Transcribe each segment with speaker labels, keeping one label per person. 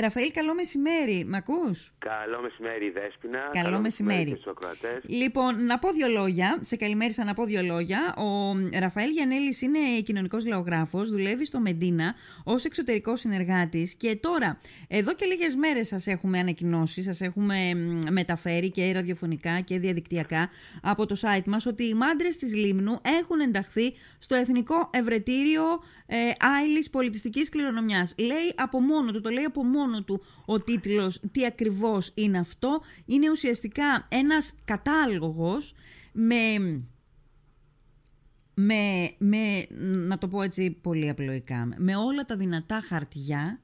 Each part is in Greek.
Speaker 1: Ραφαήλ, καλό μεσημέρι. Μ' ακούς;
Speaker 2: Καλό μεσημέρι, Δέσποινα.
Speaker 1: Καλό, καλό μεσημέρι.
Speaker 2: μεσημέρι
Speaker 1: λοιπόν, να πω δύο λόγια. Σε καλημέρισα να πω δύο λόγια. Ο Ραφαήλ Γιανέλης είναι κοινωνικός λαογράφος, δουλεύει στο Μεντίνα ως εξωτερικός συνεργάτης και τώρα, εδώ και λίγες μέρες σας έχουμε ανακοινώσει, σας έχουμε μεταφέρει και ραδιοφωνικά και διαδικτυακά από το site μας ότι οι μάντρες της Λίμνου έχουν ενταχθεί στο Εθνικό Ευρετήριο ε, Άιλης Πολιτιστικής Κληρονομιάς. Λέει από μόνο του, το λέει από μόνο μόνο του ο τίτλος τι ακριβώς είναι αυτό. Είναι ουσιαστικά ένας κατάλογος με, με, με, να το πω έτσι πολύ απλοϊκά, με όλα τα δυνατά χαρτιά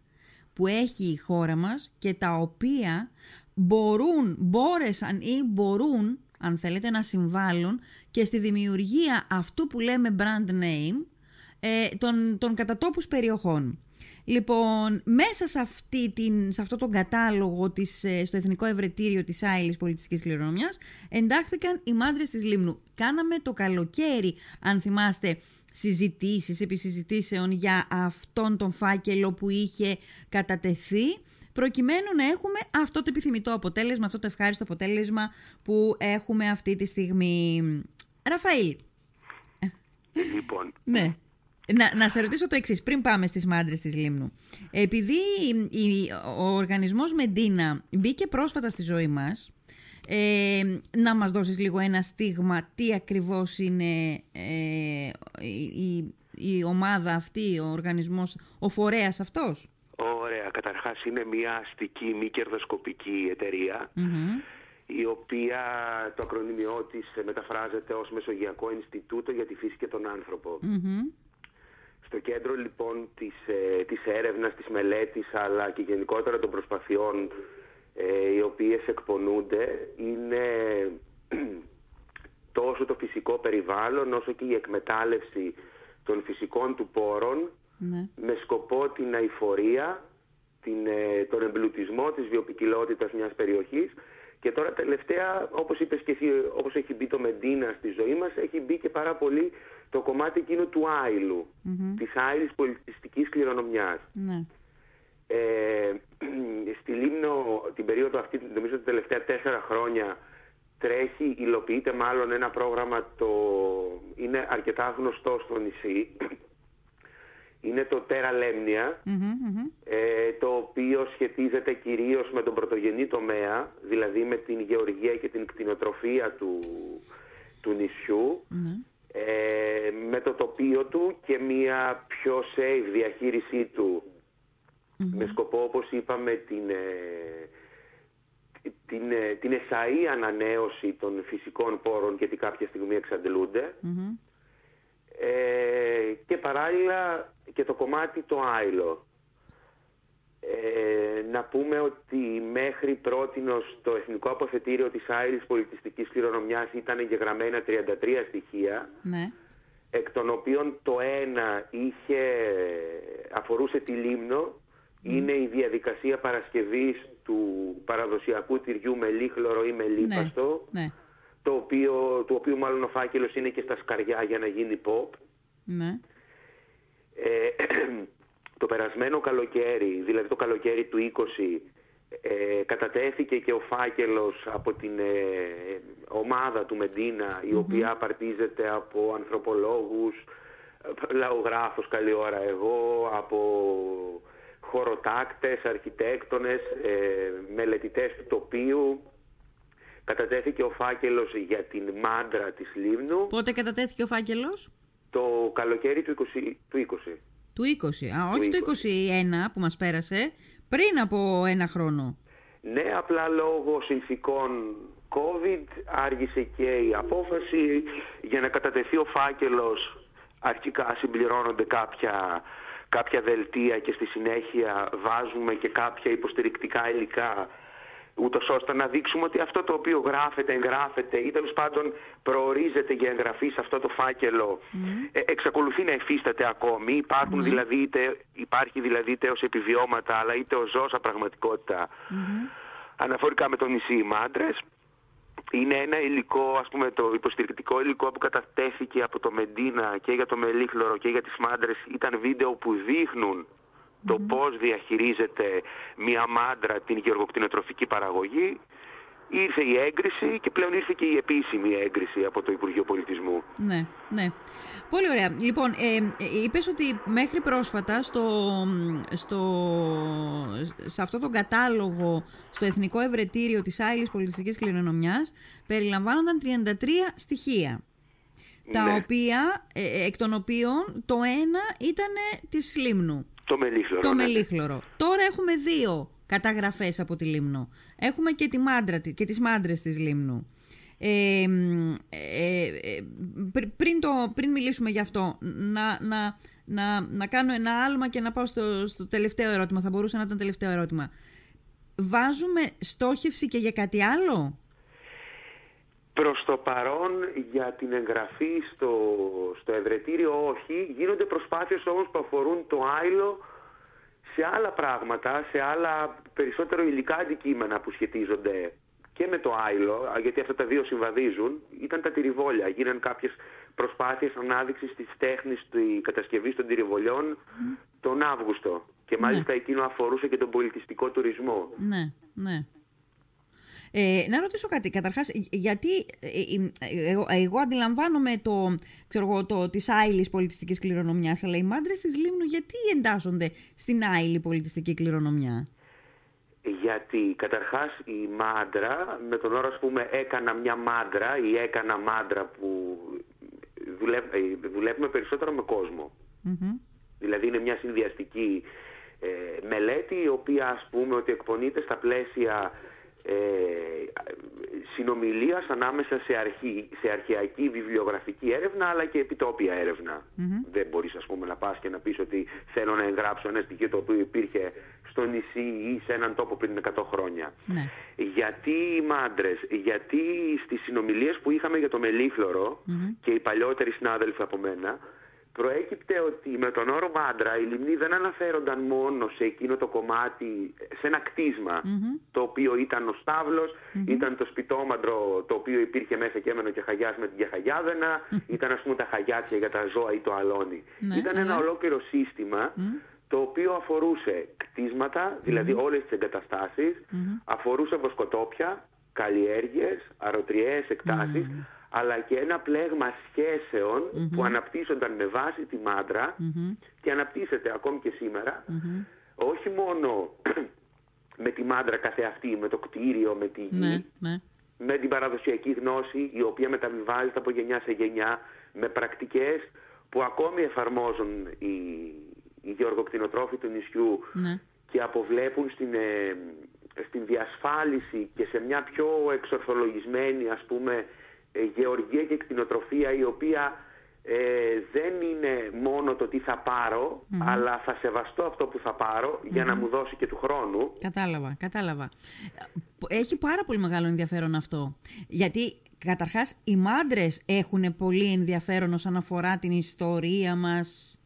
Speaker 1: που έχει η χώρα μας και τα οποία μπορούν, μπόρεσαν ή μπορούν, αν θέλετε, να συμβάλλουν και στη δημιουργία αυτού που λέμε brand name ε, των, των κατατόπους περιοχών. Λοιπόν, μέσα σε, αυτή την, σε αυτό τον κατάλογο της, ε, στο Εθνικό Ευρετήριο της Άιλης Πολιτιστικής Κληρονομιάς εντάχθηκαν οι μάδρες της Λίμνου. Κάναμε το καλοκαίρι, αν θυμάστε, συζητήσεις επί συζητήσεων για αυτόν τον φάκελο που είχε κατατεθεί προκειμένου να έχουμε αυτό το επιθυμητό αποτέλεσμα, αυτό το ευχάριστο αποτέλεσμα που έχουμε αυτή τη στιγμή. Ραφαήλ.
Speaker 2: Λοιπόν,
Speaker 1: ναι. Να, να σε ρωτήσω το εξής, πριν πάμε στις μάντρες της Λίμνου. Επειδή η, ο οργανισμός Μεντίνα μπήκε πρόσφατα στη ζωή μας, ε, να μας δώσεις λίγο ένα στίγμα τι ακριβώς είναι ε, η, η, ομάδα αυτή, ο οργανισμός, ο φορέας αυτός;
Speaker 2: Ωραία. Καταρχάς είναι μια αστική μη κερδοσκοπική η οποία το ακρονιμιό της μεταφράζεται ως Μεσογειακό Ινστιτούτο για τη Φύση και τον ανθρωπο στο κέντρο λοιπόν της, ε, της έρευνας, της μελέτης αλλά και γενικότερα των προσπαθειών ε, οι οποίες εκπονούνται είναι τόσο το φυσικό περιβάλλον όσο και η εκμετάλλευση των φυσικών του πόρων ναι. με σκοπό την αηφορία, την, ε, τον εμπλουτισμό της βιοπικιλότητας μιας περιοχής και τώρα τελευταία, όπως είπες και εσύ, όπως έχει μπει το Μεντίνα στη ζωή μας, έχει μπει και πάρα πολύ το κομμάτι εκείνο του άιλου, mm-hmm. της άιλης πολιτιστικής κληρονομιάς. Ναι. Ε, στη Λίμνο την περίοδο αυτή, νομίζω τα τελευταία τέσσερα χρόνια, τρέχει, υλοποιείται μάλλον ένα πρόγραμμα, το είναι αρκετά γνωστό στο νησί, είναι το Τέρα ε, το οποίο σχετίζεται κυρίως με τον πρωτογενή τομέα, δηλαδή με την γεωργία και την κτηνοτροφία του, του νησιου ε, με το τοπίο του και μια πιο safe διαχείρισή του, με σκοπό όπως είπαμε την, ε, την, την εσαή ανανέωση των φυσικών πόρων γιατί κάποια στιγμή ε, και παράλληλα και το κομμάτι το άϊλο. Ε, να πούμε ότι μέχρι πρότινος το Εθνικό Αποθετήριο της Άιλης Πολιτιστικής Κληρονομιάς ήταν εγγεγραμμένα 33 στοιχεία, ναι. εκ των οποίων το ένα είχε, αφορούσε τη Λίμνο, είναι η διαδικασία παρασκευής του παραδοσιακού τυριού με λίχλωρο ή με ναι, λίπαστο, ναι το οποίο, του οποίου μάλλον ο φάκελος είναι και στα σκαριά για να γίνει pop. Ναι. Ε, το περασμένο καλοκαίρι, δηλαδή το καλοκαίρι του 20, ε, κατατέθηκε και ο φάκελος από την ε, ομάδα του Μεντίνα, η οποία απαρτίζεται από ανθρωπολόγους, λαογράφος καλή ώρα εγώ, από χωροτάκτες, αρχιτέκτονες, ε, μελετητές του τοπίου, Κατατέθηκε ο φάκελος για την μάντρα της Λίμνου.
Speaker 1: Πότε κατατέθηκε ο φάκελος;
Speaker 2: Το καλοκαίρι του 20. Του 20.
Speaker 1: Του 20. Α, όχι το 21 που μας πέρασε, πριν από ένα χρόνο.
Speaker 2: Ναι, απλά λόγω συνθήκων COVID άργησε και η απόφαση για να κατατεθεί ο φάκελος αρχικά συμπληρώνονται κάποια, κάποια δελτία και στη συνέχεια βάζουμε και κάποια υποστηρικτικά υλικά ούτως ώστε να δείξουμε ότι αυτό το οποίο γράφεται, εγγράφεται ή τέλος πάντων προορίζεται για εγγραφή σε αυτό το φάκελο ε, εξακολουθεί να εφίσταται ακόμη. Υπάρχουν δηλαδή είτε, υπάρχει δηλαδή είτε ως επιβιώματα αλλά είτε ως ζώσα πραγματικότητα αναφορικά με το νησί Μάντρες. Είναι ένα υλικό, ας πούμε το υποστηρικτικό υλικό που κατατέθηκε από το Μεντίνα και για το Μελίχλωρο και για τις Μάντρες ήταν βίντεο που δείχνουν το πώς διαχειρίζεται μια μάντρα την γεωργοκτηνοτροφική παραγωγή, ήρθε η έγκριση και πλέον ήρθε και η επίσημη έγκριση από το Υπουργείο Πολιτισμού.
Speaker 1: Ναι, ναι. Πολύ ωραία. Λοιπόν, ε, ε είπες ότι μέχρι πρόσφατα στο, στο, σε αυτό τον κατάλογο στο Εθνικό Ευρετήριο της Άιλης Πολιτιστικής Κληρονομιάς περιλαμβάνονταν 33 στοιχεία. Τα ναι. οποία, ε, ε, εκ των οποίων το ένα ήταν της Λίμνου.
Speaker 2: Το μελίχλωρο.
Speaker 1: Το ναι. μελίχλωρο. Τώρα έχουμε δύο καταγραφές από τη Λίμνο. Έχουμε και, τη μάντρα, και τις μάντρες της Λίμνου. Ε, ε, ε πριν, το, πριν μιλήσουμε γι' αυτό, να, να, να, να κάνω ένα άλμα και να πάω στο, στο τελευταίο ερώτημα. Θα μπορούσε να ήταν τελευταίο ερώτημα. Βάζουμε στόχευση και για κάτι άλλο;
Speaker 2: Προς το παρόν για την εγγραφή στο, στο ευρετήριο όχι. Γίνονται προσπάθειες όμως που αφορούν το άϊλο σε άλλα πράγματα, σε άλλα περισσότερο υλικά αντικείμενα που σχετίζονται και με το άϊλο, γιατί αυτά τα δύο συμβαδίζουν, ήταν τα τυριβόλια. Γίναν κάποιες προσπάθειες ανάδειξης της τέχνης της κατασκευής των τυριβολιών τον Αύγουστο. Και ναι. μάλιστα εκείνο αφορούσε και τον πολιτιστικό τουρισμό.
Speaker 1: Ναι, ναι. Ε, να ρωτήσω κάτι. Καταρχάς, γιατί ε, ε, εγώ, εγώ αντιλαμβάνομαι το, ξέρω εγώ, το, της άειλης πολιτιστικής κληρονομιάς, αλλά οι μάντρες της Λίμνου γιατί εντάσσονται στην άειλη πολιτιστική κληρονομιά;
Speaker 2: Γιατί καταρχάς η μάντρα, με τον όρο ας πούμε έκανα μια μάντρα ή έκανα μάντρα που δουλεύουμε περισσότερο με κοσμο Δηλαδή είναι μια συνδυαστική μελέτη η οποία ας πούμε ότι εκπονείται στα πλαίσια ε, συνομιλίας ανάμεσα σε, αρχή, σε αρχαιακή βιβλιογραφική έρευνα αλλά και επιτόπια Δεν μπορείς ας πούμε να πας και να πεις ότι θέλω να εγγράψω ένα στοιχείο το οποίο υπήρχε στο νησί ή σε έναν τόπο πριν 100 χρόνια. Ναι. Γιατί οι μάντρες, γιατί στις συνομιλίες που είχαμε για το μελιφλωρο και οι παλιότεροι συνάδελφοι από μένα προέκυπτε ότι με τον όρο μάντρα οι λιμνοί δεν αναφέρονταν μόνο σε εκείνο το κομμάτι, σε ένα το οποίο ήταν ο σταυλος ήταν το σπιτόμαντρο το οποίο υπήρχε μέσα και έμενε και χαγιάς με την διαχαγιάδενα, ήταν ας πούμε τα χαγιάτια για τα ζώα ή το αλόνι. Ναι, ήταν ένα ναι. ολόκληρο σύστημα το οποίο αφορούσε κτίσματα, δηλαδή όλες τις εγκαταστάσεις, αφορούσε βοσκοτόπια, καλλιέργειες, αρωτριές εκτάσεις, αλλά και ένα πλέγμα που αναπτύσσονταν με βάση τη μαντρα και αναπτύσσεται ακόμη και σήμερα όχι μόνο με τη μάντρα καθεαυτή, με το κτίριο, με τη γη, ναι, ναι. με την παραδοσιακή γνώση η οποία μεταβιβάζεται από γενιά σε γενιά με πρακτικές που ακόμη εφαρμόζουν οι, οι γεωργοκτηνοτρόφοι του νησιού ναι. και αποβλέπουν στην, ε, στην διασφάλιση και σε μια πιο εξορθολογισμένη ας πούμε ε, γεωργία και κτηνοτροφία η οποία ε, δεν είναι μόνο το τι θα παρω αλλά θα σεβαστώ αυτό που θα πάρω για να μου δώσει και του χρόνου.
Speaker 1: Κατάλαβα, κατάλαβα. Έχει πάρα πολύ μεγάλο ενδιαφέρον αυτό. Γιατί καταρχάς οι μάντρες έχουν πολύ ενδιαφέρον όσον αφορά την ιστορία μας,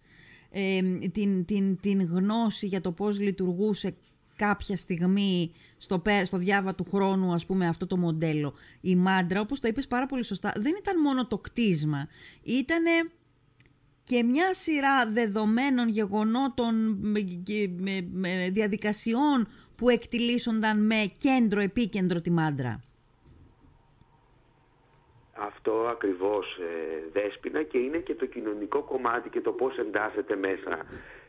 Speaker 1: ε, την, την, την γνώση για το πώς λειτουργούσε κάποια στιγμή στο, στο διάβα του χρόνου ας πούμε αυτό το μοντέλο. Η μάντρα όπως το είπες πάρα πολύ σωστά δεν ήταν μόνο το κτίσμα. Ήταν και μια σειρά δεδομένων γεγονότων με, με, διαδικασιών που εκτιλήσονταν με κέντρο, επίκεντρο τη μάντρα.
Speaker 2: Αυτό ακριβώς ε, δέσποινα και είναι και το κοινωνικό κομμάτι και το πώς εντάσσεται μέσα.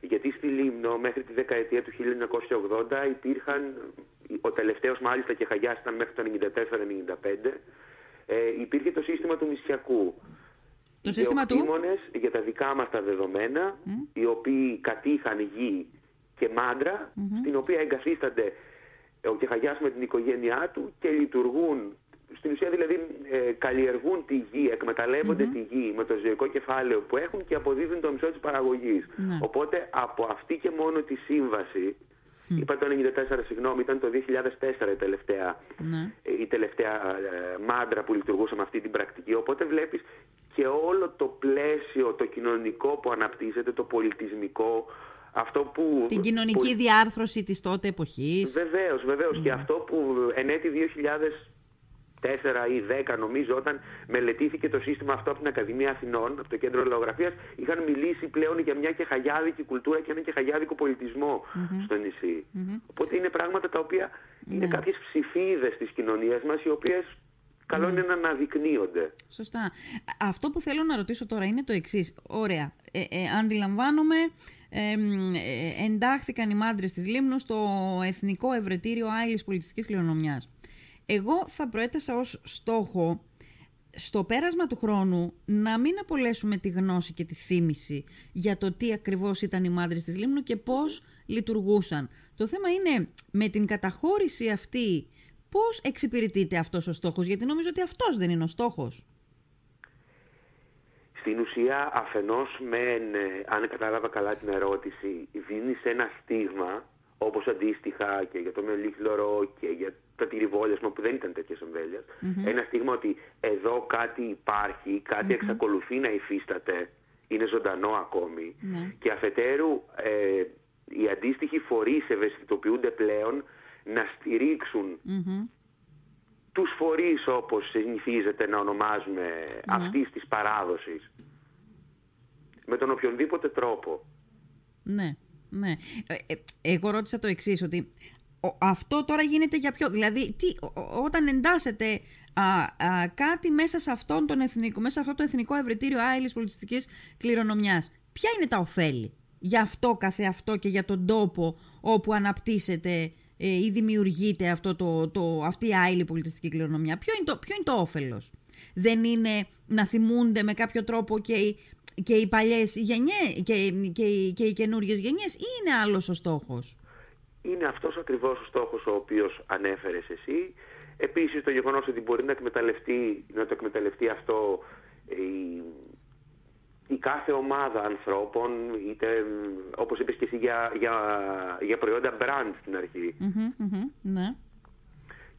Speaker 2: Γιατί στη Λίμνο μέχρι τη δεκαετία του 1980 υπήρχαν, ο τελευταίος μάλιστα και Χαγιάς ήταν μέχρι το 1994-1995, ε, υπήρχε το σύστημα του νησιακού.
Speaker 1: Το οι σύστημα του;
Speaker 2: για τα δικά μας τα δεδομένα, οι οποίοι κατήχαν γη και μάντρα, στην οποία εγκαθίστανται ο Κεχαγιάς με την οικογένειά του και λειτουργούν στην ουσία δηλαδή ε, καλλιεργούν τη γη, εκμεταλλευονται τη γη με το ζωικό κεφάλαιο που έχουν και αποδίδουν το μισό της παραγωγής. Ναι. Οπότε από αυτή και μόνο τη σύμβαση, είπα το 1994 συγγνώμη, ήταν το 2004 η τελευταία, ναι. ε, η τελευταία ε, μάντρα που λειτουργούσε με αυτή την πρακτική. Οπότε βλέπεις και όλο το πλαίσιο, το κοινωνικό που αναπτύσσεται, το πολιτισμικό, αυτό που,
Speaker 1: την κοινωνική διάρθρωση της τότε εποχής.
Speaker 2: Βεβαίως, βεβαίως. Και ναι. αυτό που εν έτη ή 10 νομίζω όταν μελετήθηκε το σύστημα αυτό από την Ακαδημία Αθηνών, από το Κέντρο Λαογραφίας, είχαν μιλήσει πλέον για μια κεχαγιάδικη κουλτούρα και ένα κεχαγιάδικο πολιτισμό στο νησί. Οπότε είναι πράγματα τα οποία είναι ναι. κάποιες ψηφίδες της κοινωνίας μας οι οποίες καλό είναι να αναδεικνύονται.
Speaker 1: Σωστά. Αυτό που θέλω να ρωτήσω τώρα είναι το εξής. Ωραία. Ε, ε, αντιλαμβάνομαι, ε, εντάχθηκαν οι μάντρες της Λίμνου στο Εθνικό Ευρετήριο Άιλης Πολιτιστικής Κληρονομιάς. Εγώ θα προέτασα ως στόχο στο πέρασμα του χρόνου να μην απολέσουμε τη γνώση και τη θύμηση για το τι ακριβώς ήταν οι μάντρες της Λίμνου και πώς λειτουργούσαν. Το θέμα είναι με την καταχώρηση αυτή πώς εξυπηρετείται αυτός ο στόχος, γιατί νομίζω ότι αυτός δεν είναι ο στόχος.
Speaker 2: Στην ουσία αφενός μεν, ε, αν κατάλαβα καλά την ερώτηση, δίνεις ένα στίγμα, όπως αντίστοιχα και για το Μελίχλωρο και για τα τυριβόλια που δεν ήταν τέτοιες ένα στίγμα ότι εδώ κάτι υπάρχει, εξακολουθεί να υφίσταται, είναι ζωντανό ναι. και αφετέρου ε, οι αντίστοιχοι φορείς ευαισθητοποιούνται πλέον να στηρίξουν mm-hmm. τους φορείς όπως συνηθίζεται να ονομάζουμε mm-hmm. αυτής της παράδοσης με τον οποιονδήποτε τρόπο.
Speaker 1: Ναι, ναι. Ε, ε, εγώ ρώτησα το εξής, ότι αυτό τώρα γίνεται για ποιο, δηλαδή τι, όταν εντάσσεται α, κάτι μέσα σε, αυτόν τον εθνικό, μέσα σε αυτό το εθνικό ευρετήριο άειλης πολιτιστικής κληρονομιάς, ποια είναι τα ωφέλη για αυτό καθεαυτό και για τον τόπο όπου αναπτύσσεται ε, ή δημιουργείται αυτό το, το, αυτή η άειλη πολιτιστική κληρονομιά; Ποιο είναι το, ποιο είναι το όφελος; Δεν είναι να θυμούνται με κάποιο τρόπο και οι, και οι παλιές γενιές και, και, και οι καινούργιες γενιές ή είναι άλλος ο στόχος;
Speaker 2: Είναι αυτός ακριβώς ο στόχος ο οποίος ανέφερες εσύ. Επίσης το γεγονός ότι μπορεί να, εκμεταλλευτεί, να το εκμεταλλευτεί αυτό η, η κάθε ομάδα ανθρώπων, είτε όπως είπες και εσύ για, για, για προϊόντα brand στην αρχη
Speaker 1: ναι.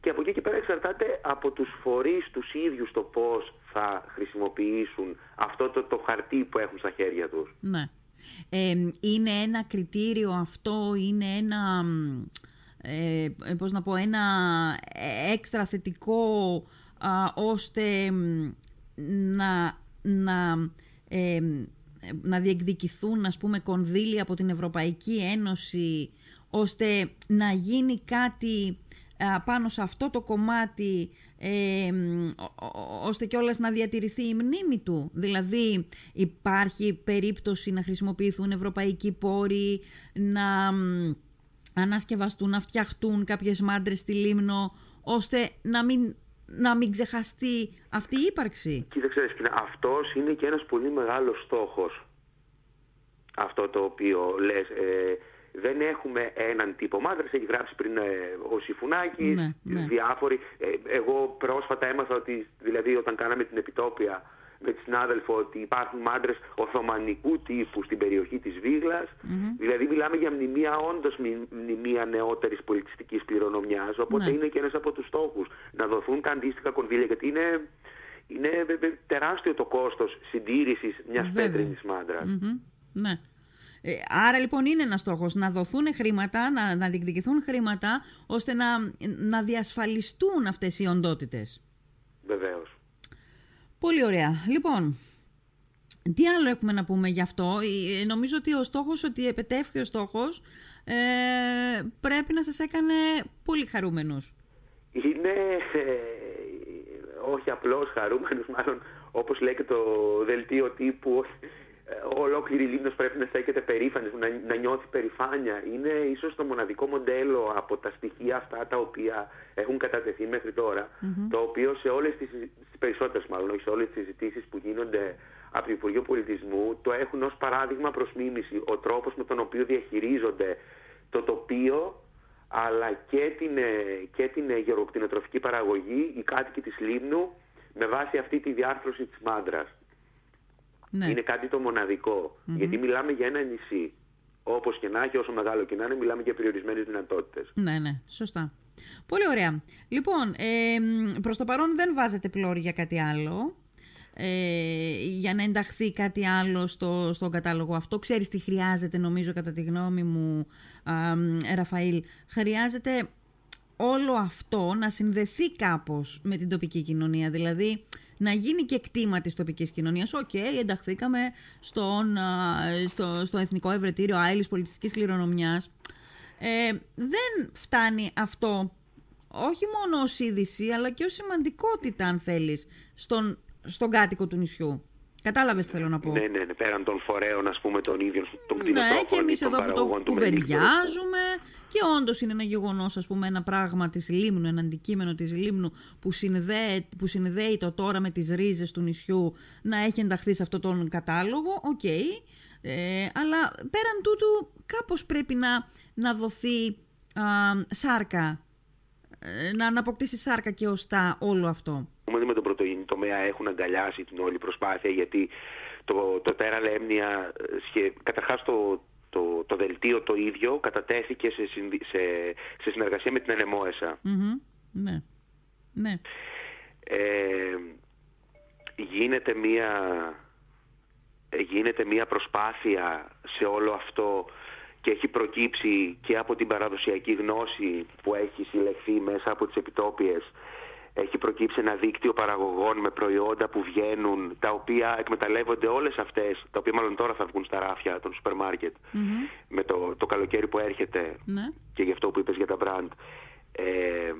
Speaker 2: Και από εκεί και πέρα εξαρτάται από τους φορείς τους ίδιους το πώς θα χρησιμοποιήσουν αυτό το, το χαρτί που έχουν στα χέρια τους.
Speaker 1: Ναι. είναι ένα κριτήριο αυτό, είναι ένα, ε, πώς να πω, ένα έξτρα θετικό ώστε να, να να διεκδικηθούν ας πούμε κονδύλια από την Ευρωπαϊκή Ένωση ώστε να γίνει κάτι πάνω σε αυτό το κομμάτι ε, ώστε κιόλας να διατηρηθεί η μνήμη του. Δηλαδή υπάρχει περίπτωση να χρησιμοποιηθούν ευρωπαϊκοί πόροι, να ανασκευαστούν, να φτιαχτούν κάποιες μάντρες στη Λίμνο, ώστε να μην να μην ξεχαστεί αυτή η ύπαρξη.
Speaker 2: Κοίταξε, αυτός είναι και ένας πολύ μεγάλος στόχος. Αυτό το οποίο λες. Ε, δεν έχουμε έναν τύπο μάδρας, έχει γράψει πριν ε, ο Σιφουνάκης, ναι, ναι. διάφοροι. Ε, εγώ πρόσφατα έμαθα ότι δηλαδή όταν κάναμε την επιτόπια με τη συνάδελφο ότι υπάρχουν μάντρε Οθωμανικού τύπου στην περιοχή της βιγλας Δηλαδή μιλάμε για μνημεία όντως μνημεία νεότερης πολιτιστικής κληρονομιάς. Οπότε ναι. είναι και ένας από τους στόχους να δοθούν τα αντίστοιχα κονδύλια γιατί είναι, είναι τεράστιο το κόστος συντήρησης μιας πέτρινης
Speaker 1: Ναι. Ε, άρα λοιπόν είναι ένα στόχος να δοθούν χρήματα, να, να διεκδικηθούν χρήματα ώστε να, να διασφαλιστούν αυτές οι οντότητες.
Speaker 2: Βεβαίως.
Speaker 1: Πολύ ωραία. Λοιπόν, τι άλλο έχουμε να πούμε γι' αυτό; Ε, νομίζω ότι ο στόχος, ότι επετεύχθη ο στόχος, ε, πρέπει να σας έκανε πολύ χαρούμενους.
Speaker 2: Είναι ε, όχι απλώς χαρούμενους, μάλλον όπως λέει και το δελτίο τύπου, ε, ολόκληρη η Λίμνος πρέπει να στέκεται περήφανη, να, να νιώθει περηφάνεια. Είναι ίσως το μοναδικό μοντέλο από τα στοιχεία αυτά τα οποία έχουν κατατεθεί μέχρι το οποίο σε όλες τις, τις περισσότερες μάλλον, όχι σε όλες τις συζητήσεις που γίνονται από το Υπουργείο Πολιτισμού, το έχουν ως παράδειγμα προς μίμηση ο τρόπος με τον οποίο διαχειρίζονται το τοπίο αλλά και την, ε, και την ε, γεωροκτηνοτροφική παραγωγή, οι κάτοικοι της Λίμνου, με βάση αυτή τη διάρθρωση της μάντρας. Ναι. Είναι κάτι το μοναδικο Γιατί μιλάμε για ένα νησί. Όπως και να έχει, όσο μεγάλο και να είναι, μιλάμε για περιορισμένες δυνατότητες.
Speaker 1: Ναι, ναι, σωστά. Πολύ ωραία. Λοιπόν, ε, προς το παρόν δεν βάζετε πλώρη για κάτι άλλο. Ε, για να ενταχθεί κάτι άλλο στο, στον κατάλογο αυτό. Ξέρεις τι χρειάζεται νομίζω κατά τη γνώμη μου, α, Ραφαήλ. Χρειάζεται όλο αυτό να συνδεθεί κάπως με την τοπική κοινωνία. Δηλαδή, να γίνει και κτήμα της τοπικής κοινωνίας. Okay, ενταχθήκαμε στον, στο, στο Εθνικό Ευρετήριο Άυλης Πολιτιστικής Κληρονομιάς. Ε, δεν φτάνει αυτό όχι μόνο ως είδηση, αλλά και ως σημαντικότητα, αν θέλεις, στον, στον κάτοικο του νησιού. Κατάλαβες τι θέλω να πω.
Speaker 2: Ναι, ναι, ναι, πέραν των φορέων, ας πούμε, των ίδιων των κτηνοτρόφων.
Speaker 1: Ναι, και εμείς εδώ που το κουβεντιάζουμε. Και όντως είναι ένα γεγονός, ας πούμε, ένα πράγμα της Λήμνου, ένα αντικείμενο της Λήμνου που συνδέει, που συνδέει το τώρα με τις ρίζες του νησιού να έχει ενταχθεί σε αυτόν τον κατάλογο. Okay. Ε, αλλά πέραν τούτου, κάπως πρέπει να, να δοθεί α, σάρκα, ε, να να αποκτήσει σάρκα και οστά όλο αυτό
Speaker 2: τομέα έχουν αγκαλιάσει την όλη προσπάθεια γιατί το, το τέρα λέμνια, ε, καταρχάς το, το, το δελτίο το ίδιο κατατέθηκε σε, σε, σε συνεργασία με την ενεμοεσα
Speaker 1: Ναι. ναι.
Speaker 2: Ε, γίνεται μία γίνεται μία προσπάθεια σε όλο αυτό και έχει προκύψει και από την παραδοσιακή γνώση που έχει συλλεχθεί μέσα από τις επιτόπιες έχει προκύψει ένα δίκτυο παραγωγών με προϊόντα που βγαίνουν, τα οποία εκμεταλλεύονται όλες αυτές, τα οποία μάλλον τώρα θα βγουν στα ράφια των σούπερ μάρκετ, με το, το καλοκαίρι που ερχεται
Speaker 1: ναι.
Speaker 2: και γι' αυτό που είπες για τα brand. Ε,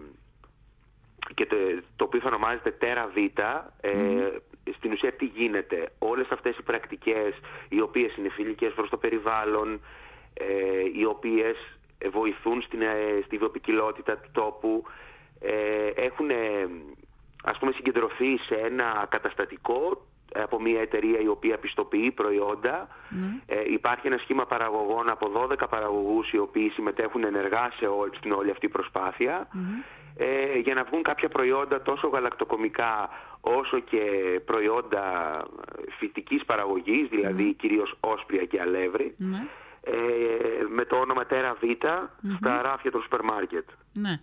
Speaker 2: και το, το οποίο θα ονομάζεται Terra Vita, ε, στην ουσία τι γίνεται. Όλες αυτές οι πρακτικές, οι οποίες είναι φιλικές προς το περιβάλλον, ε, οι οποίες βοηθούν στην, ε, στη βιοπικιλότητα του τόπου, ε, έχουν ας πούμε συγκεντρωθεί σε ένα καταστατικό από μια εταιρεία η οποία πιστοποιεί προϊόντα. Ναι. Ε, υπάρχει ένα σχήμα παραγωγών από 12 παραγωγούς οι οποίοι συμμετέχουν ενεργά σε στην όλη αυτή προσπάθεια ε, για να βγουν κάποια προϊόντα τόσο γαλακτοκομικά όσο και προϊόντα φυτικής παραγωγής, δηλαδή mm κυρίως όσπρια και αλεύρι, ναι. ε, με το όνομα Terra Vita στα ράφια των σούπερ μάρκετ.
Speaker 1: Ναι.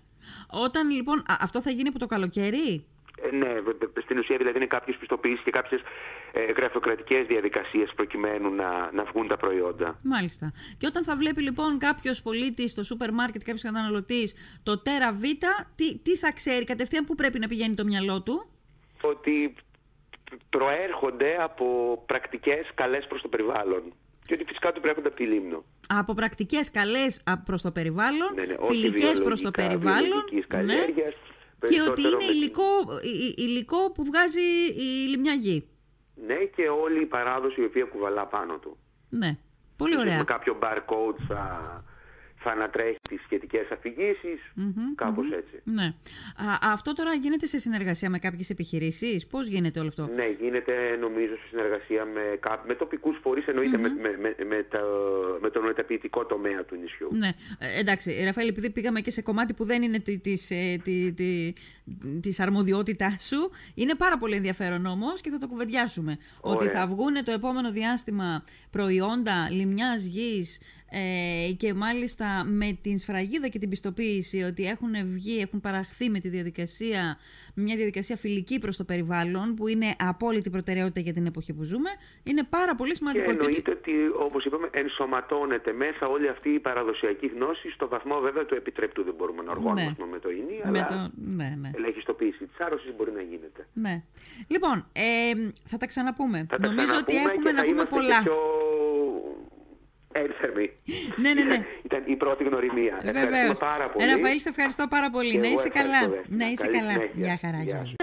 Speaker 1: Όταν λοιπόν. αυτό θα γίνει από το καλοκαίρι;
Speaker 2: Ε, ναι, στην ουσία δηλαδή είναι κάποιες πιστοποιήσεις και κάποιες ε, γραφειοκρατικές διαδικασίες προκειμένου να, να βγουν τα προϊόντα.
Speaker 1: Μάλιστα. Και όταν θα βλέπει λοιπόν κάποιος πολίτης στο σούπερ μάρκετ, κάποιος καταναλωτής, το τέρα Β, τι, τι θα ξέρει κατευθείαν, πού πρέπει να πηγαίνει το μυαλό του;
Speaker 2: Ότι προέρχονται από πρακτικές καλές προς το περιβάλλον και ότι φυσικά του προέρχονται από τη Λίμνο
Speaker 1: από πρακτικές καλές προς το περιβάλλον, ναι, ναι, φιλικές προς το περιβάλλον,
Speaker 2: ναι,
Speaker 1: και ότι είναι υλικό, υλικό που βγάζει η λιμιαγή.
Speaker 2: Ναι, και όλη η παράδοση η οποία κουβαλά πάνω του.
Speaker 1: Ναι, πολύ ωραία.
Speaker 2: Με κάποιο barcode θα θα ανατρέχει τις σχετικές αφηγήσεις, κάπως έτσι.
Speaker 1: Ναι. Α, αυτό τώρα γίνεται σε συνεργασία με κάποιες επιχειρήσεις; Πώς γίνεται όλο αυτό;
Speaker 2: Ναι, γίνεται νομίζω σε συνεργασία με, με τοπικούς φορείς, με, με, με, με, το, με τον μεταποιητικό τομέα του νησιού.
Speaker 1: Ναι. Ε, εντάξει, Ραφαήλ, επειδή πήγαμε και σε κομμάτι που δεν είναι της, ε, τη, τη, της αρμοδιότητάς σου, είναι πάρα πολύ ενδιαφέρον όμως και θα το κουβεντιάσουμε. Ότι θα βγουν το επόμενο διάστημα προϊόντα λιμιάς γης, ε, και μάλιστα με την σφραγίδα και την πιστοποίηση ότι έχουν βγει, έχουν παραχθεί με τη διαδικασία, μια διαδικασία φιλική προς το περιβάλλον που είναι απόλυτη προτεραιότητα για την εποχή που ζούμε, είναι πάρα πολύ σημαντικό.
Speaker 2: Και εννοείται ότι όπως είπαμε ενσωματώνεται μέσα όλη αυτή η παραδοσιακή γνώση στο βαθμό βέβαια του επιτρέπτου δεν μπορούμε να οργώνουμε ναι. με το ίνι, αλλά το... ναι, ναι. ελεγχιστοποίηση της άρρωσης μπορεί να γίνεται.
Speaker 1: Ναι. Λοιπόν, ε, θα τα ξαναπούμε. Θα Νομίζω ότι έχουμε να πούμε πολλά.
Speaker 2: Πιο ένθερμη.
Speaker 1: ναι, ναι, ναι.
Speaker 2: Ήταν η πρώτη γνωριμία. Ευχαριστούμε πάρα πολύ.
Speaker 1: Ραφαήλ, σε ευχαριστώ πάρα πολύ. να είσαι καλά. Να είσαι καλά. Γεια χαρά.